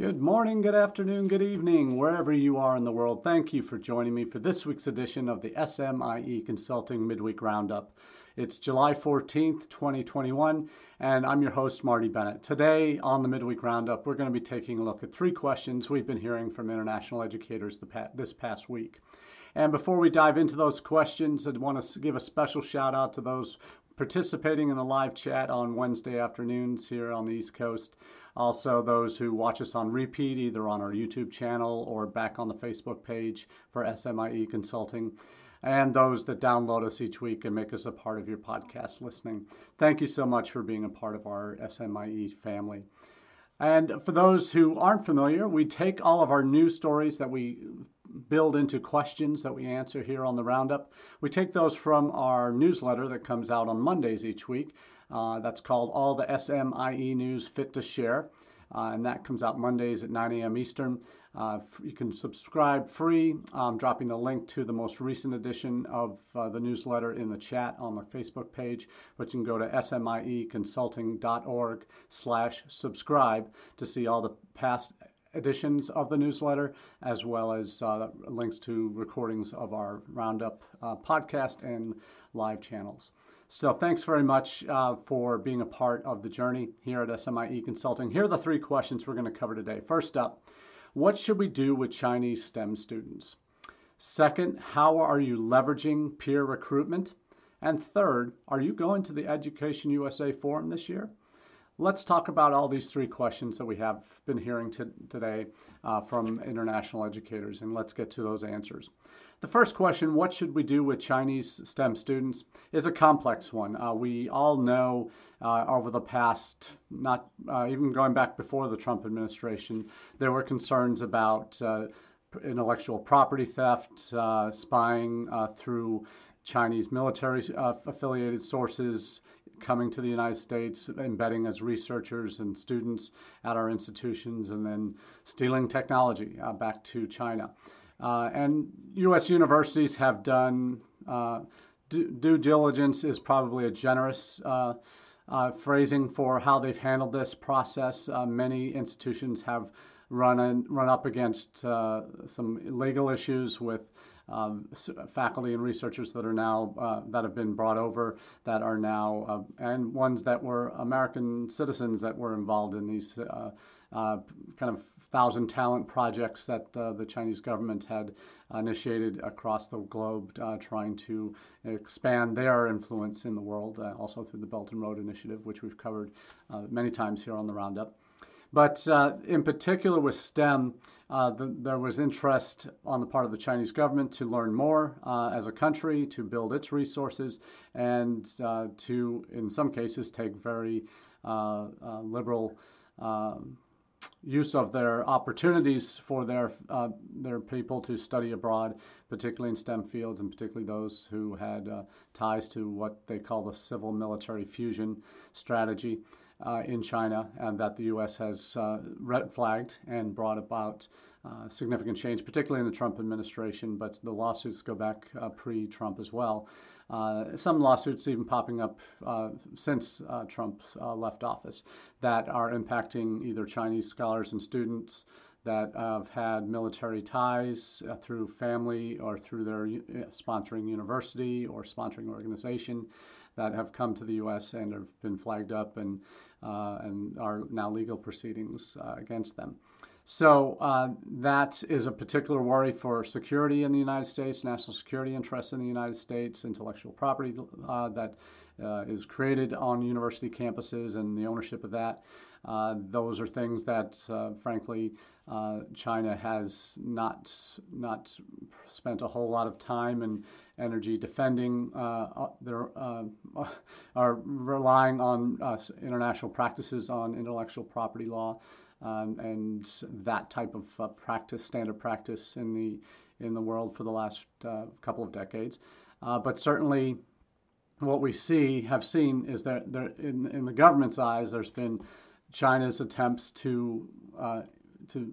Good morning, good afternoon, good evening, wherever you are in the world. Thank you for joining me for this week's edition of the SMIE Consulting Midweek Roundup. It's July 14th, 2021, and I'm your host, Marty Bennett. Today on the Midweek Roundup, we're going to be taking a look at three questions we've been hearing from international educators this past week. And before we dive into those questions, I want to give a special shout out to those participating in the live chat on Wednesday afternoons here on the East Coast. Also, those who watch us on repeat, either on our YouTube channel or back on the Facebook page for SMIE Consulting, and those that download us each week and make us a part of your podcast listening. Thank you so much for being a part of our SMIE family. And for those who aren't familiar, we take all of our news stories that we build into questions that we answer here on the Roundup. We take those from our newsletter that comes out on Mondays each week. Uh, that's called All the SMIE News Fit to Share. Uh, and that comes out Mondays at 9 a.m. Eastern. Uh, you can subscribe free, dropping the link to the most recent edition of uh, the newsletter in the chat on the Facebook page. But you can go to smieconsulting.org slash subscribe to see all the past editions of the newsletter, as well as uh, links to recordings of our Roundup uh, podcast and live channels. So thanks very much uh, for being a part of the journey here at SMIE Consulting. Here are the three questions we're going to cover today. First up, what should we do with Chinese STEM students? Second, how are you leveraging peer recruitment? And third, are you going to the Education USA Forum this year? Let's talk about all these three questions that we have been hearing today uh, from international educators, and let's get to those answers. The first question, what should we do with Chinese STEM students, is a complex one. Uh, we all know uh, over the past, not uh, even going back before the Trump administration, there were concerns about uh, intellectual property theft, uh, spying through Chinese military affiliated sources, coming to the United States, embedding as researchers and students at our institutions, and then stealing technology uh, back to China. Uh, and U.S. universities have done uh, due diligence is probably a generous uh, uh, phrasing for how they've handled this process. Uh, many institutions have run in, run up against some legal issues with um, faculty and researchers that are now uh, that have been brought over that are now uh, and ones that were American citizens that were involved in these uh, uh kind of thousand talent projects that uh, the Chinese government had initiated across the globe, uh, trying to expand their influence in the world, also through the Belt and Road Initiative, which we've covered many times here on the Roundup. But uh, in particular with STEM, uh, the, there was interest on the part of the Chinese government to learn more uh, as a country, to build its resources, and uh, to, in some cases, take very uh, uh, liberal um, use of their opportunities for their their people to study abroad, particularly in STEM fields, and particularly those who had ties to what they call the civil military fusion strategy. uh, in China, and that the U.S. has uh, red flagged and brought about uh, significant change, particularly in the Trump administration, but the lawsuits go back uh, pre Trump as well. Uh, some lawsuits even popping up uh, since Trump left office that are impacting either Chinese scholars and students that have had military ties uh, through family or through their uh, sponsoring university or sponsoring organization that have come to the U.S. and have been flagged up and uh, and are now legal proceedings uh, against them. So uh, that is a particular worry for security in the United States, national security interests in the United States, intellectual property uh, that uh, is created on university campuses and the ownership of that. Uh, those are things that, uh, frankly, uh, China has not not spent a whole lot of time and energy defending. they are relying on international practices on intellectual property law. Um, and that type of uh, practice, standard practice in the in the world for the last uh, couple of decades. Uh, but certainly, what we see have seen is that there, in in the government's eyes, there's been China's attempts to uh, to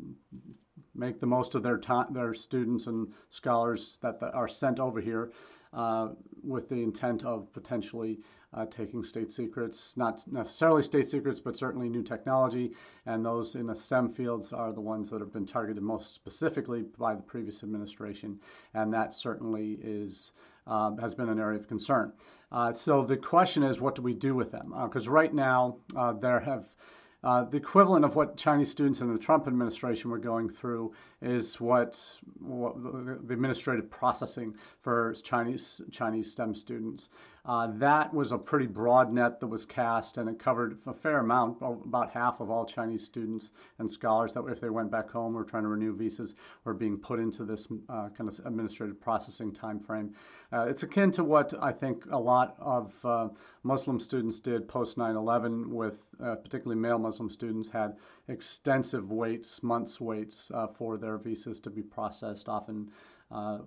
make the most of their time, their students and scholars that are sent over here uh, with the intent of potentially uh, taking state secrets, not necessarily state secrets, but certainly new technology. And those in the STEM fields are the ones that have been targeted most specifically by the previous administration. And that certainly is um, has been an area of concern. Uh, so the question is, what do we do with them? Because uh, right now uh, there have uh, the equivalent of what Chinese students in the Trump administration were going through is what, what the, the, administrative processing for Chinese Chinese STEM students. Uh, that was a pretty broad net that was cast, and it covered a fair amount, about half of all Chinese students and scholars that, if they went back home or trying to renew visas, were being put into this uh, kind of administrative processing time frame. Uh, it's akin to what I think a lot of uh, Muslim students did post 9/11, with uh, particularly male Muslim students had extensive waits, months waits uh, for their visas to be processed, often uh,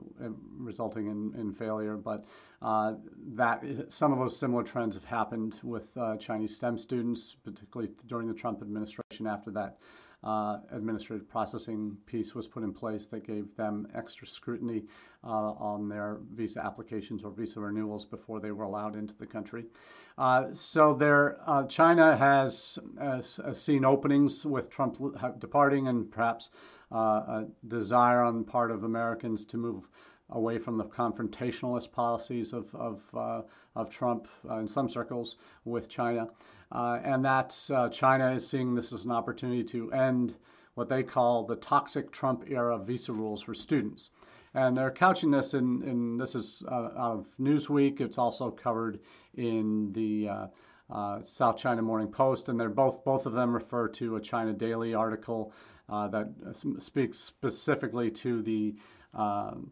resulting in, in failure. But uh, that some of those similar trends have happened with uh, Chinese STEM students, particularly during the Trump administration. After that uh, administrative processing piece was put in place that gave them extra scrutiny uh, on their visa applications or visa renewals before they were allowed into the country. So there, China has, has, seen openings with Trump departing and perhaps a desire on part of Americans to move away from the confrontationalist policies of, of, uh, of Trump uh, in some circles with China. Uh, and that uh, China is seeing this as an opportunity to end what they call the toxic Trump era visa rules for students. And they're couching this in, in this is uh, out of Newsweek. It's also covered in the uh, uh, South China Morning Post, and they're both both of them refer to a China Daily article uh, that speaks specifically to the um,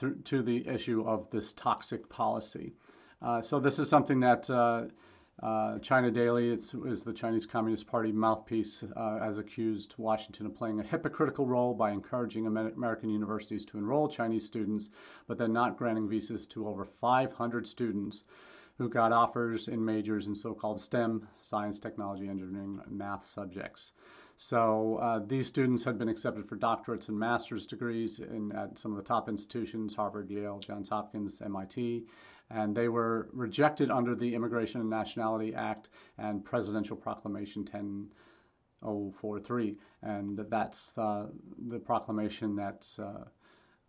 th- to the issue of this toxic policy. so this is something that uh, China Daily is, the Chinese Communist Party mouthpiece, uh, has accused Washington of playing a hypocritical role by encouraging American universities to enroll Chinese students, but then not granting visas to over 500 students who got offers in majors in so called STEM, science, technology, engineering, math subjects. So uh, these students had been accepted for doctorates and master's degrees in, at some of the top institutions Harvard, Yale, Johns Hopkins, MIT and they were rejected under the Immigration and Nationality Act and Presidential Proclamation 10043. And that's uh, the proclamation that uh,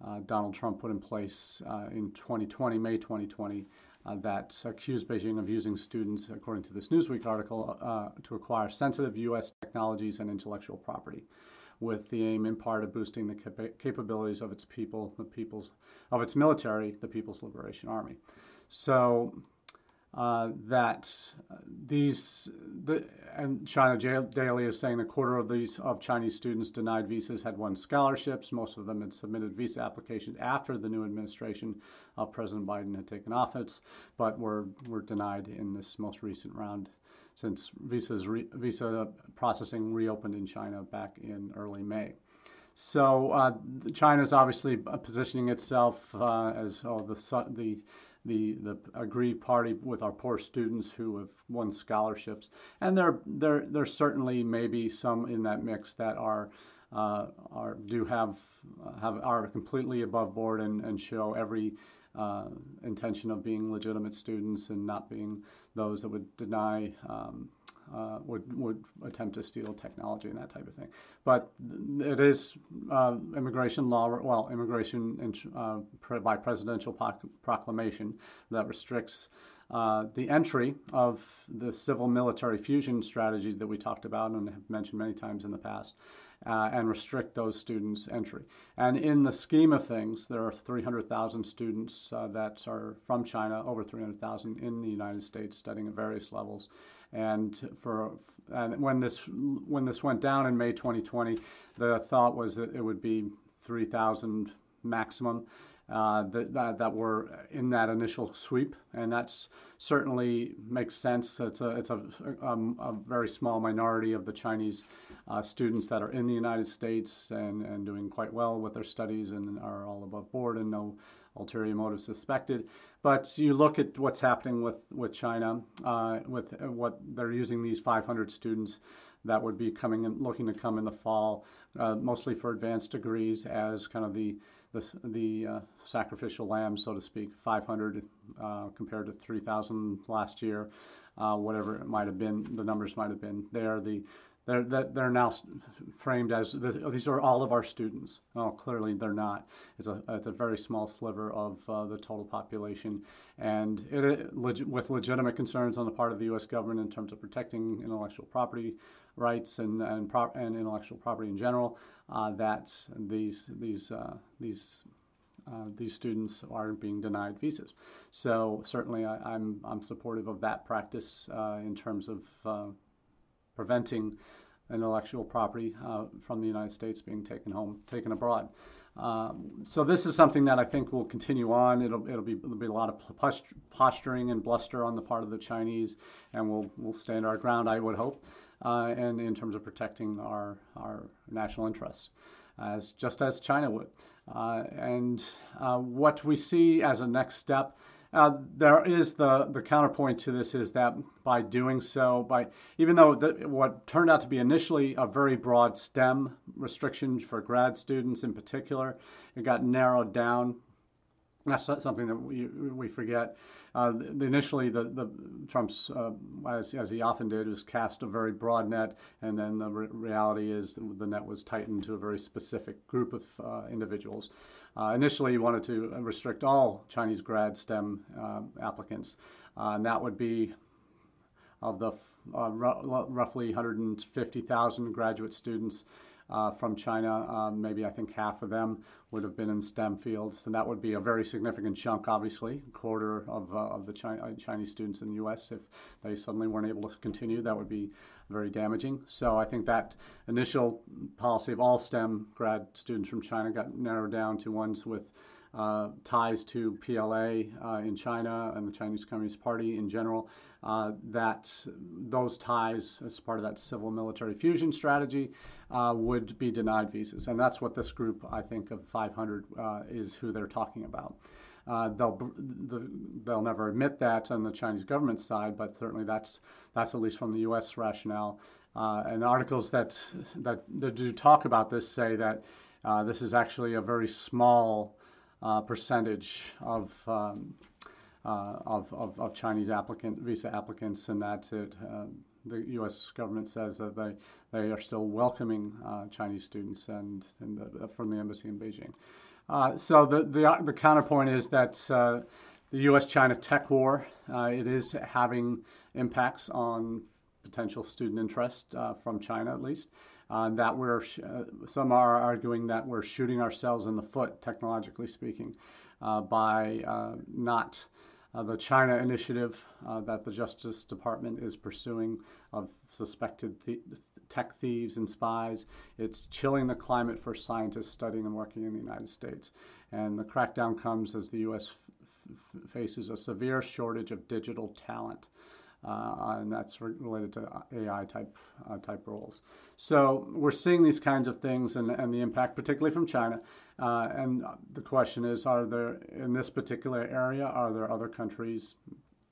uh, Donald Trump put in place uh, in 2020, May 2020, uh, that accused Beijing of using students, according to this Newsweek article, uh, to acquire sensitive U.S. technologies and intellectual property with the aim in part of boosting the cap- capabilities of its people, the people's of its military, the People's Liberation Army. So uh, that these the and China Daily is saying a quarter of these of Chinese students denied visas had won scholarships. Most of them had submitted visa applications after the new administration of President Biden had taken office, but were were denied in this most recent round since visas re, visa processing reopened in China back in early May. So uh, China is obviously positioning itself uh, as oh, the the the, the aggrieved party with our poor students who have won scholarships. And there, there, there certainly may be some in that mix that are, uh, are do have, have are completely above board and, and show every uh, intention of being legitimate students and not being those that would deny um, uh, would would attempt to steal technology and that type of thing. But it is uh, immigration law, well, immigration in, uh, by presidential proclamation that restricts uh, the entry of the civil military fusion strategy that we talked about and have mentioned many times in the past. Uh, and restrict those students' entry. And in the scheme of things, there are 300,000 students uh, that are from China, over 300,000 in the United States, studying at various levels. And for and when this when this went down in May 2020, the thought was that it would be 3,000 maximum. Uh, that, that, that, were in that initial sweep, and that's certainly makes sense. It's a it's a, um, a very small minority of the Chinese uh, students that are in the United States and, and doing quite well with their studies and are all above board and no ulterior motive suspected. But you look at what's happening with, with China, uh, with what they're using these 500 students that would be coming and looking to come in the fall, uh, mostly for advanced degrees as kind of the the, the uh, sacrificial lamb, so to speak, 500 uh, compared to 3,000 last year, uh, whatever it might have been, the numbers might have been. They are the they're, they're now framed as these are all of our students. Well, clearly they're not. It's a, it's a very small sliver of uh, the total population. And it, with legitimate concerns on the part of the U.S. government in terms of protecting intellectual property rights and, and, pro- and intellectual property in general, uh, that these, these, uh, these uh, these students are being denied visas. So certainly I, am I'm, I'm supportive of that practice uh, in terms of uh, preventing intellectual property uh, from the United States being taken home, taken abroad. Um, so this is something that I think will continue on. It'll it'll be it'll be a lot of posturing and bluster on the part of the Chinese, and we'll we'll stand our ground. I would hope, uh, and in terms of protecting our our national interests, as just as China would. Uh, and uh, what we see as a next step uh, there is the, the counterpoint to this is that by doing so, by even though the, what turned out to be initially a very broad STEM restriction for grad students in particular, it got narrowed down. That's something that we, we forget. Uh, initially, the, the Trump's, uh, as, as he often did, was cast a very broad net, and then the re- reality is the net was tightened to a very specific group of uh, individuals. Uh, initially, he wanted to restrict all Chinese grad STEM uh, applicants, uh, and that would be of the uh, roughly 150,000 graduate students uh, from China. Um, maybe I think half of them would have been in STEM fields, and that would be a very significant chunk, obviously, a quarter of, uh, of the Chi- Chinese students in the U.S. If they suddenly weren't able to continue, that would be very damaging. So I think that initial policy of all STEM grad students from China got narrowed down to ones with uh, ties to PLA uh, in China and the Chinese Communist Party in general. Uh, that those ties, as part of that civil military fusion strategy, uh, would be denied visas. And that's what this group, I think, of 500 uh, is who they're talking about. Uh, they'll the, they'll never admit that on the Chinese government side, but certainly that's that's at least from the U.S. rationale. Uh, and articles that, that, that do talk about this say that uh, this is actually a very small uh, percentage of, um, uh, of, of, of Chinese applicant visa applicants, and that it, uh, the U.S. government says that they they are still welcoming Chinese students and, and the, from the embassy in Beijing. Uh, so the, the, the, counterpoint is that uh, the U.S.-China tech war uh, it is having impacts on potential student interest uh, from China, at least. Uh, that we're uh, some are arguing that we're shooting ourselves in the foot, technologically speaking, uh, by uh, not the China initiative that the Justice Department is pursuing of suspected tech thieves and spies. It's chilling the climate for scientists studying and working in the United States. And the crackdown comes as the U.S. F- faces a severe shortage of digital talent. Uh, and that's re- related to AI type uh, type roles. So we're seeing these kinds of things and, and the impact, particularly from China. Uh, and the question is, are there in this particular area, are there other countries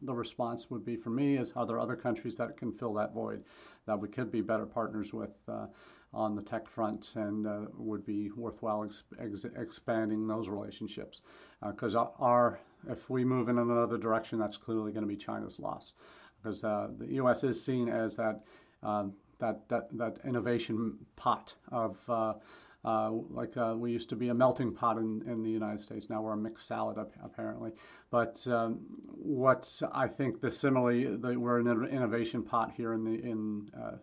the response would be for me is are there other countries that can fill that void that we could be better partners with uh, on the tech front and uh, would be worthwhile ex- ex- expanding those relationships because uh, our if we move in another direction that's clearly going to be China's loss because uh, the U.S. is seen as that um, that, that that innovation pot of uh, uh, like uh, we used to be a melting pot in, in the United States. Now we're a mixed salad, apparently. But um, what I think the simile, the, we're an innovation pot here in the in uh,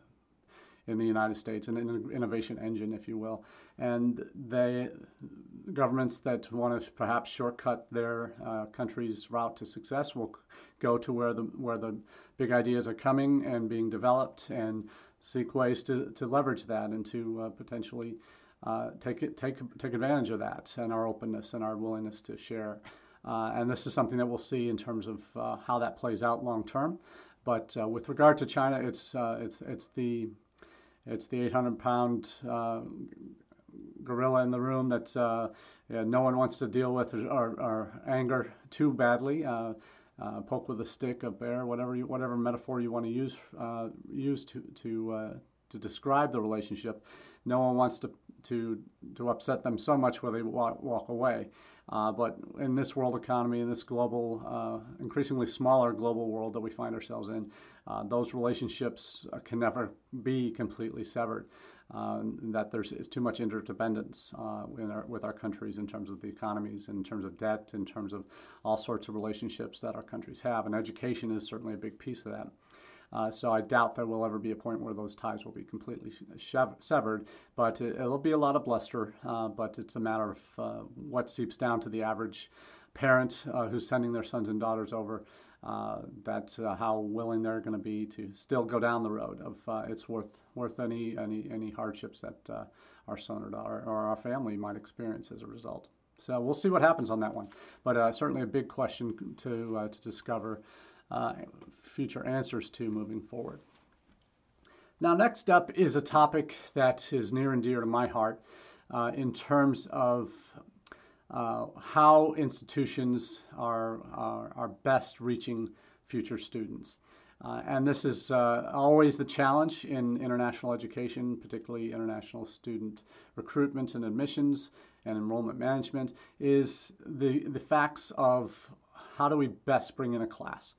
in the United States, an innovation engine, if you will. And they governments that want to perhaps shortcut their uh, country's route to success will go to where the where the big ideas are coming and being developed and seek ways to, to leverage that and to uh, potentially uh, take it, take take advantage of that and our openness and our willingness to share. Uh, and this is something that we'll see in terms of uh, how that plays out long term. But uh, with regard to China, it's it's it's the it's the 800 pound uh, gorilla in the room that yeah, no one wants to deal with or, anger too badly. poke with a stick, a bear, whatever you, whatever metaphor you want to use use to to to describe the relationship. No one wants to to to upset them so much where they walk, walk away. Uh, but in this world economy, in this global, uh, increasingly smaller global world that we find ourselves in, uh, those relationships uh, can never be completely severed. Uh, that there's is too much interdependence uh, our, with our countries in terms of the economies, in terms of debt, in terms of all sorts of relationships that our countries have, and education is certainly a big piece of that. Uh, so I doubt there will ever be a point where those ties will be completely severed. But it, will be a lot of bluster. Uh, but it's a matter of uh, what seeps down to the average parent uh, who's sending their sons and daughters over. Uh, that's uh, how willing they're going to be to still go down the road of it's worth worth any any any hardships that our son or daughter or our family might experience as a result. So we'll see what happens on that one. But certainly a big question to to discover uh, future answers to moving forward. Now, next up is a topic that is near and dear to my heart uh, in terms of uh, how institutions are, are, are, best reaching future students. Uh, and this is uh, always the challenge in international education, particularly international student recruitment and admissions and enrollment management, is the, the facts of how do we best bring in a class.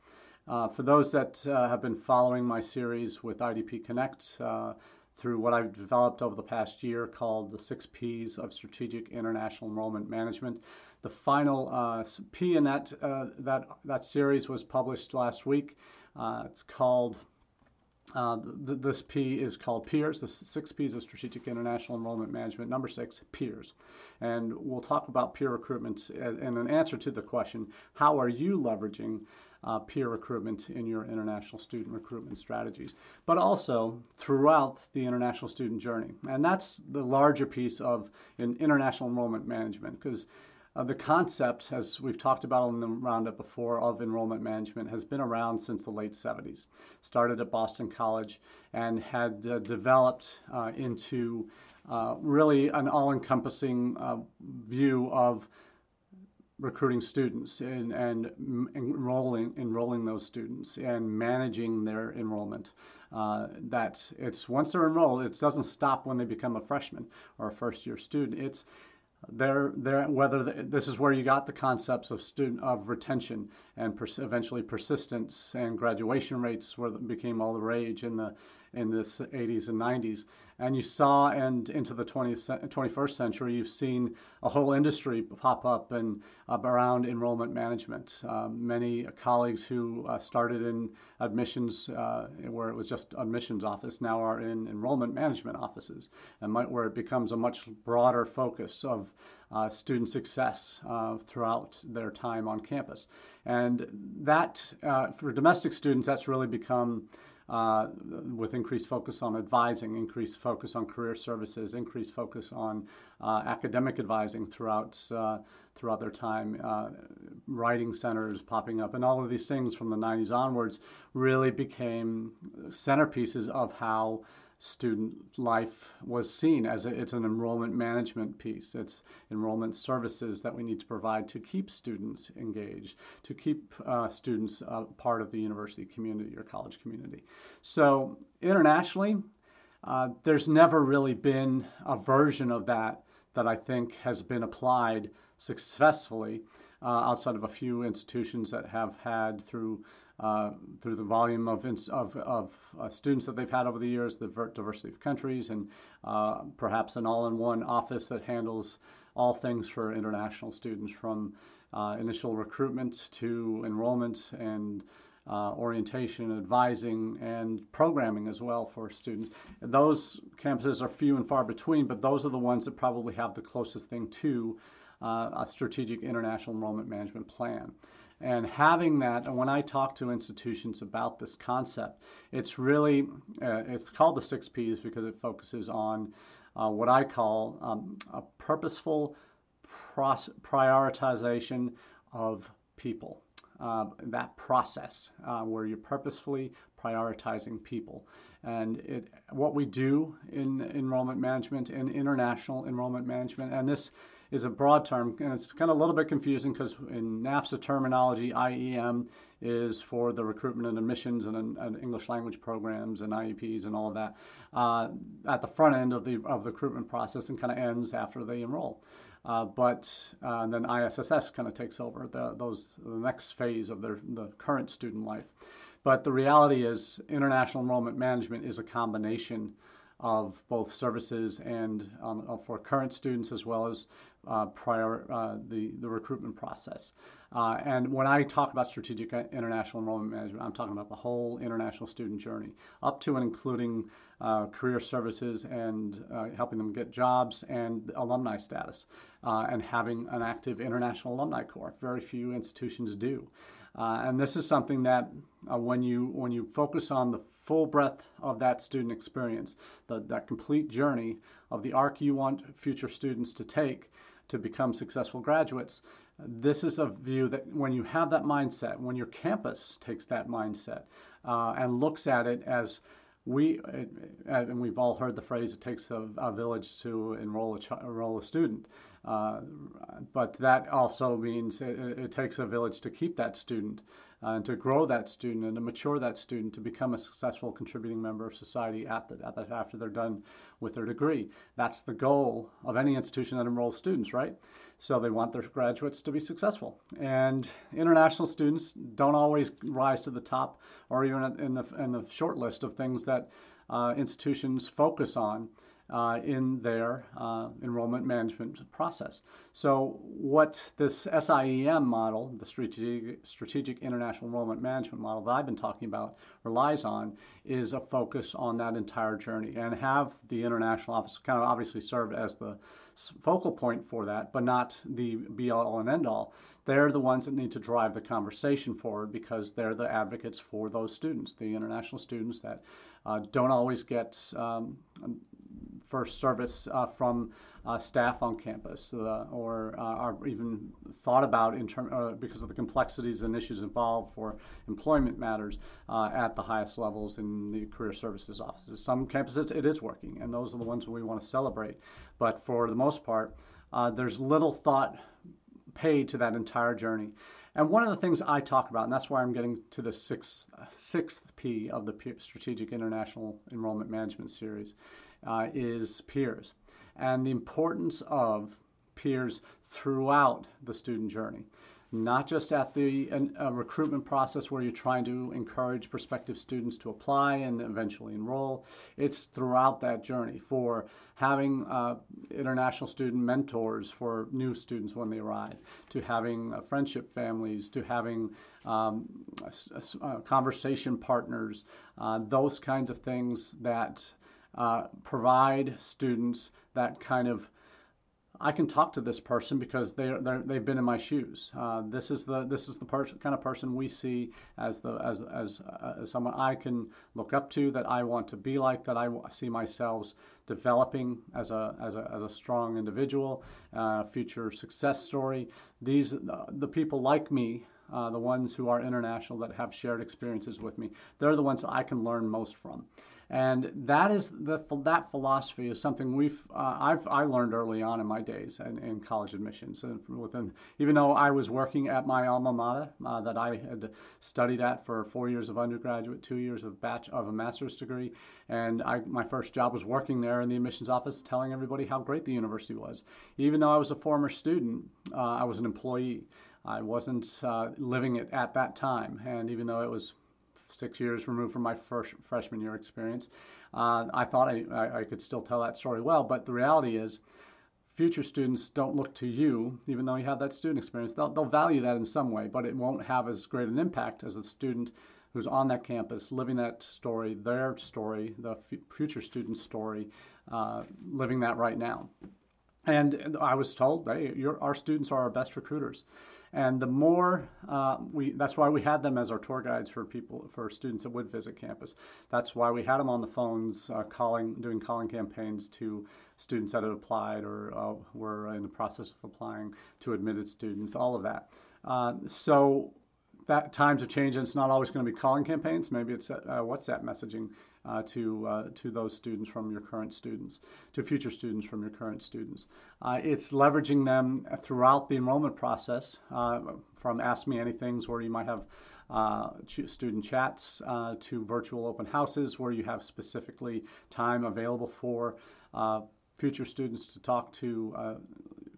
Uh, for those that uh, have been following my series with IDP Connect uh, through what I've developed over the past year called the six P's of Strategic International Enrollment Management, the final uh, P in that, uh, that, that series was published last week. Uh, it's called uh, th- this P is called peers, the six P's of strategic international enrollment management. Number six, peers. And we'll talk about peer recruitment in an answer to the question how are you leveraging uh, peer recruitment in your international student recruitment strategies, but also throughout the international student journey. And that's the larger piece of in international enrollment management because uh, the concept, as we've talked about in the roundup before, of enrollment management has been around since the late 70s. Started at Boston College and had uh, developed uh, into uh, really an all encompassing uh, view of recruiting students and, and enrolling enrolling those students and managing their enrollment. Uh, that it's once they're enrolled, it doesn't stop when they become a freshman or a first year student. It's they're, they're, whether the, this is where you got the concepts of student of retention and pers- eventually persistence and graduation rates where became all the rage in the in the 80s and 90s. And you saw, and into the 20th, 21st century, you've seen a whole industry pop up and uh, around enrollment management. Uh, many colleagues who uh, started in admissions, uh, where it was just admissions office, now are in enrollment management offices, and might, where it becomes a much broader focus of uh, student success uh, throughout their time on campus. And that, for domestic students, that's really become uh, with increased focus on advising, increased focus on career services, increased focus on uh, academic advising throughout uh, throughout their time, uh, writing centers popping up, and all of these things from the 90s onwards really became centerpieces of how student life was seen as a, it's an enrollment management piece. It's enrollment services that we need to provide to keep students engaged, to keep uh, students uh, part of the university community or college community. So internationally, uh, there's never really been a version of that that I think has been applied successfully uh, outside of a few institutions that have had through uh, through the volume of, of, of uh, students that they've had over the years, the diversity of countries, and uh, perhaps an all in one office that handles all things for international students from uh, initial recruitment to enrollment and uh, orientation, advising, and programming as well for students. those campuses are few and far between, but those are the ones that probably have the closest thing to a strategic international enrollment management plan. And having that, and when I talk to institutions about this concept, it's really, uh, it's called the six Ps because it focuses on uh, what I call um, a purposeful prioritization of people. Uh, that process uh, where you're purposefully prioritizing people. And it, what we do in enrollment management and international enrollment management, and this is a broad term, and it's kind of a little bit confusing because in NAFSA terminology, IEM is for the recruitment and admissions and, and English language programs and IEPs and all of that uh, at the front end of the of the recruitment process and kind of ends after they enroll. Uh, but uh, then ISSS kind of takes over the, those the next phase of their the current student life. But the reality is, international enrollment management is a combination of both services and um, for current students as well as uh, prior uh, the the recruitment process. Uh, and when I talk about strategic international enrollment management, I'm talking about the whole international student journey, up to and including uh, career services and uh, helping them get jobs and alumni status, uh, and having an active international alumni corps. Very few institutions do. and this is something that when you when you focus on the full breadth of that student experience, the, that complete journey of the arc you want future students to take to become successful graduates. This is a view that when you have that mindset, when your campus takes that mindset uh, and looks at it as we, uh, and we've all heard the phrase, it takes a, a village to enroll a, enroll a student. Uh, but that also means it, it, takes a village to keep that student and to grow that student and to mature that student to become a successful contributing member of society at the, at the, after they're done with their degree. That's the goal of any institution that enrolls students, right? So they want their graduates to be successful. And international students don't always rise to the top or even in the, in the short list of things that uh, institutions focus on uh, in their uh, enrollment management process. So, what this SIEM model, the strategic, strategic International Enrollment Management model that I've been talking about, relies on is a focus on that entire journey and have the international office kind of obviously serve as the focal point for that, but not the be all and end all. They're the ones that need to drive the conversation forward because they're the advocates for those students, the international students that uh, don't always get um, first service uh, from uh, staff on campus uh, or are even thought about in term, because of the complexities and issues involved for employment matters at the highest levels in the career services offices. Some campuses it is working, and those are the ones we want to celebrate. But for the most part, there's little thought paid to that entire journey. And one of the things I talk about, and that's why I'm getting to the sixth, sixth P of the Strategic International Enrollment Management Series, uh, is peers and the importance of peers throughout the student journey. Not just at the recruitment process where you're trying to encourage prospective students to apply and eventually enroll. It's throughout that journey for having uh, international student mentors for new students when they arrive, to having uh, friendship families, to having um, uh, conversation partners, uh, those kinds of things that uh, provide students that kind of I can talk to this person because they they have been in my shoes. Uh, this is the this is the kind of person we see as the as as, uh, as someone I can look up to that I want to be like that I see myself developing as a as a, as a strong individual, uh, future success story. These uh, the people like me. Uh, the ones who are international that have shared experiences with me, they're the ones that I can learn most from. And that is the, that philosophy is something we've uh, I've I learned early on in my days in, in college admissions. And within even though I was working at my alma mater uh, that I had studied at for four years of undergraduate, two years of batch of a master's degree, and I, my first job was working there in the admissions office, telling everybody how great the university was. Even though I was a former student, uh, I was an employee. I wasn't uh, living it at that time, and even though it was six years removed from my first freshman year experience. Uh, I thought I, I, I, could still tell that story well, but the reality is, future students don't look to you, even though you have that student experience. They'll, they'll value that in some way, but it won't have as great an impact as a student who's on that campus living that story, their story, the future student's story, uh, living that right now. And I was told, hey, our students are our best recruiters. And the more uh, we, that's why we had them as our tour guides for people, for students that would visit campus. That's why we had them on the phones, uh, calling, doing calling campaigns to students that had applied or uh, were in the process of applying to admitted students, all of that. Uh, so that times have changed and it's not always going to be calling campaigns. Maybe it's uh, WhatsApp messaging uh, to uh, to those students from your current students, to future students from your current students. Uh, it's leveraging them throughout the enrollment process, uh, from Ask Me Anythings, where you might have uh, student chats, to virtual open houses, where you have specifically time available for future students to talk to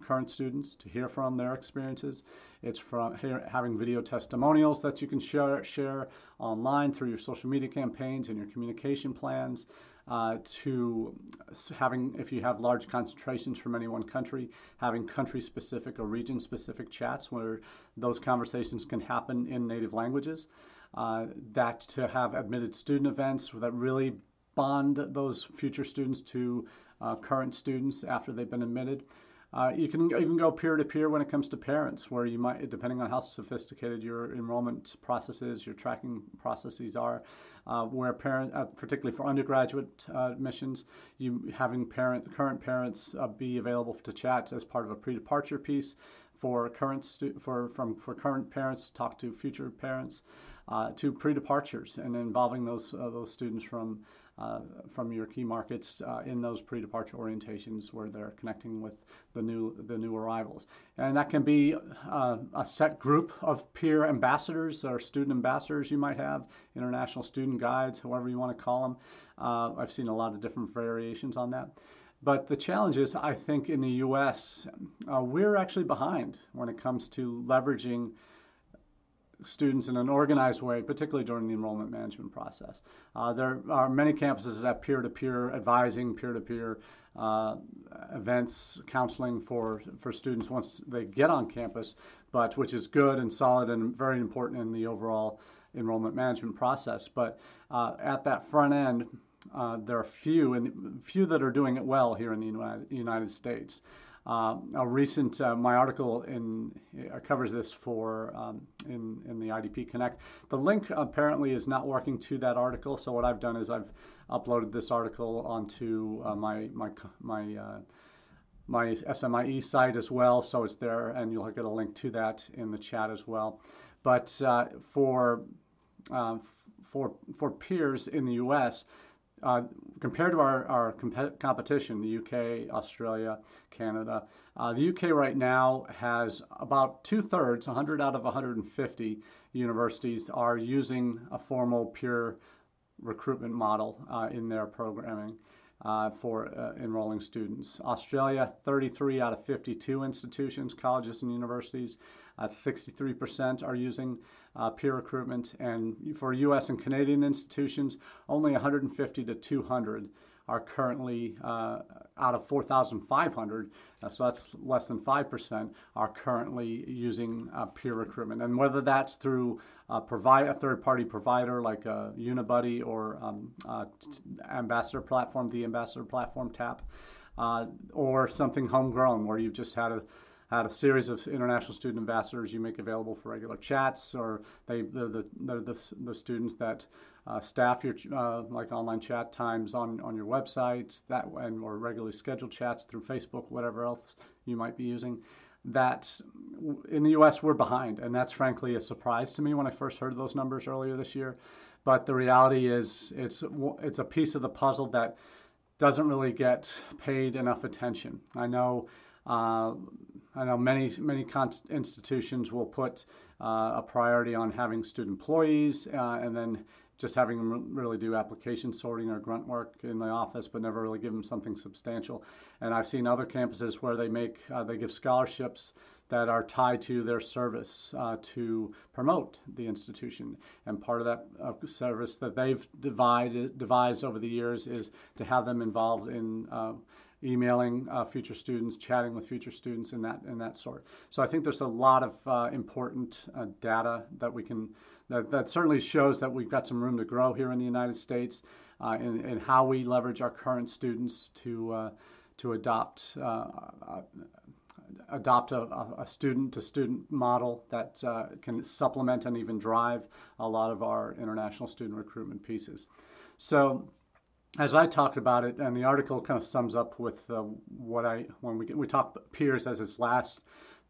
current students to hear from their experiences. It's from having video testimonials that you can share, share online through your social media campaigns and your communication plans. Uh, to having, if you have large concentrations from any one country, having country specific or region specific chats where those conversations can happen in native languages. Uh, that to have admitted student events that really bond those future students to uh, current students after they've been admitted. Uh, you can even go peer to peer when it comes to parents, where you might, depending on how sophisticated your enrollment processes, your tracking processes are, uh, where parent, uh, particularly for undergraduate uh, admissions, you having parent current parents uh, be available to chat as part of a pre-departure piece for current stu- for from for current parents to talk to future parents, uh, to pre-departures and involving those those students from from your key markets uh, in those pre-departure orientations where they're connecting with the new the new arrivals. And that can be uh, a set group of peer ambassadors or student ambassadors you might have, international student guides, however you want to call them. Uh, I've seen a lot of different variations on that. But the challenge is, I think, in the U.S., uh, we're actually behind when it comes to leveraging students in an organized way, particularly during the enrollment management process. Uh, there are many campuses that have peer-to-peer advising, peer-to-peer uh, events, counseling for, for students once they get on campus, but which is good and solid and very important in the overall enrollment management process. But uh, at that front end, uh, there are few and few that are doing it well here in the United, United States. Uh, a recent, uh, my article in uh, covers this for um, in, in the IDP Connect. The link apparently is not working to that article, so what I've done is I've uploaded this article onto uh, my my my uh, my SMIE site as well, so it's there, and you'll get a link to that in the chat as well. But uh, for for for peers in the U.S., uh, compared to our, our comp- competition, the UK, Australia, Canada, uh, the UK right now has about two thirds, 100 out of 150 universities, are using a formal peer recruitment model uh, in their programming. Uh, for uh, enrolling students. Australia, 33 out of 52 institutions, colleges, and universities. 63% are using uh, peer recruitment, and for U.S. and Canadian institutions, only 150 to 200 are currently uh, out of 4,500, uh, so that's less than 5%, are currently using uh, peer recruitment. And whether that's through uh, provide, a third party provider like a Unibuddy or um, uh, Ambassador Platform, the Ambassador Platform TAP, uh, or something homegrown where you've just had a had a series of international student ambassadors you make available for regular chats, or they the, they're the, the students that uh, staff your uh, like online chat times on, on your websites that and or regularly scheduled chats through Facebook, whatever else you might be using. That in the U.S. we're behind, and that's frankly a surprise to me when I first heard those numbers earlier this year. But the reality is, it's it's a piece of the puzzle that doesn't really get paid enough attention. I know uh, I know many many institutions will put uh, a priority on having student employees uh, and then just having them really do application sorting or grunt work in the office, but never really give them something substantial. And I've seen other campuses where they make uh, they give scholarships that are tied to their service uh, to promote the institution. And part of that service that they've divided, devised over the years is to have them involved in uh, emailing uh, future students, chatting with future students, and that and that sort. So I think there's a lot of uh, important uh, data that we can that, that certainly shows that we've got some room to grow here in the United States, uh, in, in how we leverage our current students to uh, to adopt. Uh, adopt a, a student-to-student model that can supplement and even drive a lot of our international student recruitment pieces. So as I talked about it, and the article kind of sums up with uh, what I when we we talk peers as its last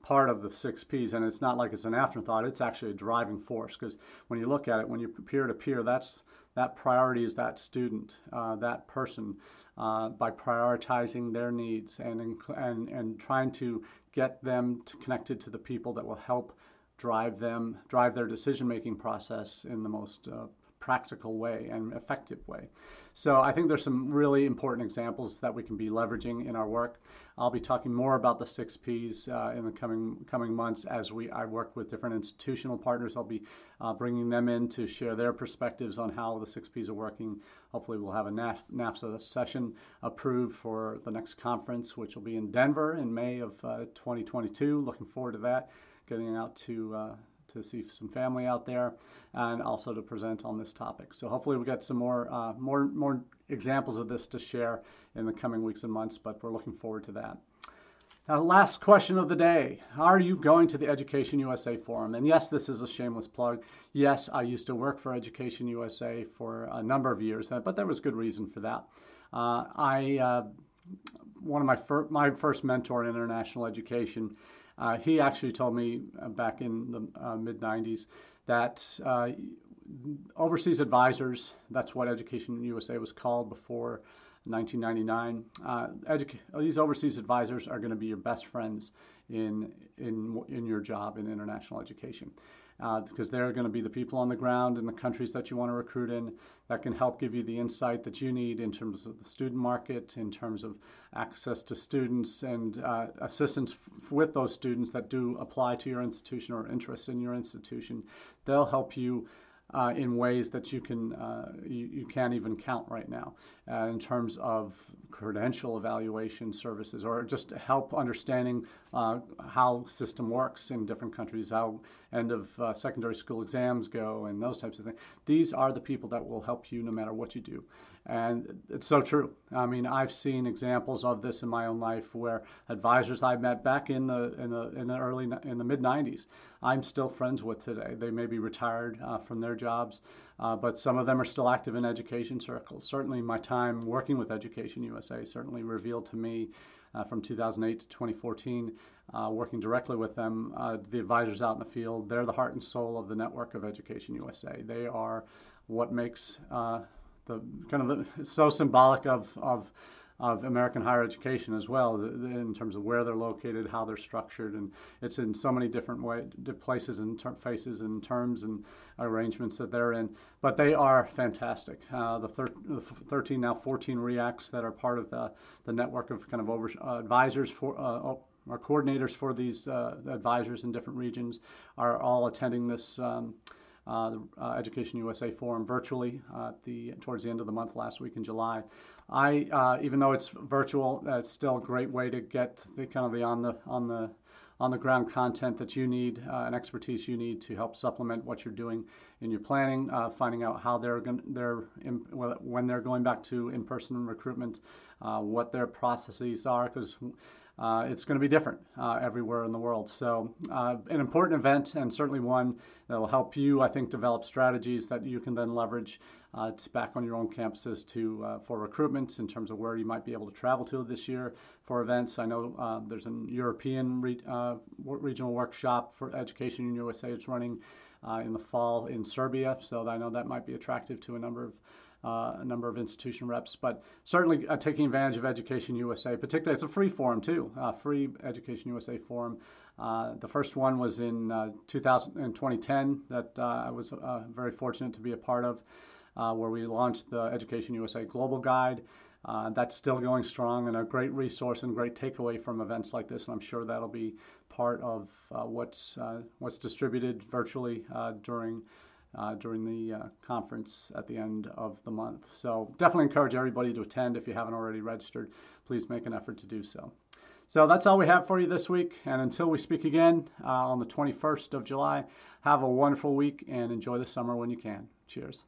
part of the six P's, and it's not like it's an afterthought. It's actually a driving force because when you look at it, when you peer to peer, that's that priority is that student, uh, that person, uh, by prioritizing their needs and, and and trying to get them to connected to the people that will help drive them drive their decision making process in the most uh, practical way and effective way. So I think there's some really important examples that we can be leveraging in our work. I'll be talking more about the six Ps uh, in the coming coming months as we I work with different institutional partners. I'll be uh, bringing them in to share their perspectives on how the six Ps are working. Hopefully, we'll have a NAF, NAFSA session approved for the next conference, which will be in Denver in May of uh, 2022. Looking forward to that. Getting out to uh, to see some family out there and also to present on this topic. So hopefully we get some more, uh, more, more examples of this to share in the coming weeks and months, but we're looking forward to that. Now, last question of the day. Are you going to the Education USA Forum? And yes, this is a shameless plug. Yes, I used to work for Education USA for a number of years, but there was good reason for that. Uh, I, uh, one of my, fir- my first mentor in international education uh, he actually told me uh, back in the uh, mid 90s that uh, overseas advisors, that's what Education USA was called before 1999, uh, educa- these overseas advisors are going to be your best friends in, in, in your job in international education because they're going to be the people on the ground in the countries that you want to recruit in that can help give you the insight that you need in terms of the student market, in terms of access to students and uh, assistance with those students that do apply to your institution or interest in your institution. They'll help you uh, in ways that you can uh, you, you, can't even count right now uh, in terms of credential evaluation services or just help understanding uh, how system works in different countries how end of uh, secondary school exams go and those types of things. These are the people that will help you no matter what you do and it's so true. I mean, I've seen examples of this in my own life where advisors I met back in the in the in the early in the mid '90s, I'm still friends with today. They may be retired uh, from their jobs, uh, but some of them are still active in education circles. Certainly, my time working with Education USA certainly revealed to me. Uh, from 2008 to 2014, uh, working directly with them, uh, the advisors out in the field, they're the heart and soul of the network of Education USA. They are what makes uh, the kind of the, so symbolic of, of of American higher education as well, in terms of where they're located, how they're structured, and it's in so many different way, places and ter- faces and terms and arrangements that they're in. But they are fantastic. Uh, the, thir- the, 13 now 14 REACs that are part of the the network of kind of over uh, advisors for. Uh, our coordinators for these uh, advisors in different regions are all attending this um, the uh, Education USA Forum virtually uh, the towards the end of the month last week in July. I even though it's virtual, it's still a great way to get the kind of the on the on the on the ground content that you need uh, and expertise you need to help supplement what you're doing in your planning, uh, finding out how they're going they're in, when they're going back to in-person recruitment, uh, what their processes are because uh, it's going to be different uh, everywhere in the world. So, uh, an important event, and certainly one that will help you, I think, develop strategies that you can then leverage uh, back on your own campuses to uh, for recruitment in terms of where you might be able to travel to this year for events. I know uh, there's a European re- regional workshop for Education in USA. It's running in the fall in Serbia, so I know that might be attractive to a number of uh, a number of institution reps, but certainly uh, taking advantage of Education USA. Particularly, it's a free forum too, uh, free Education USA forum. Uh, the first one was in uh, 2000 in 2010 that uh, I was very fortunate to be a part of, where we launched the Education USA Global Guide. that's still going strong and a great resource and great takeaway from events like this. And I'm sure that'll be part of what's what's distributed virtually during during the uh, conference at the end of the month. So definitely encourage everybody to attend if you haven't already registered. Please make an effort to do so. So that's all we have for you this week. And until we speak again uh, on the 21st of July, have a wonderful week and enjoy the summer when you can. Cheers.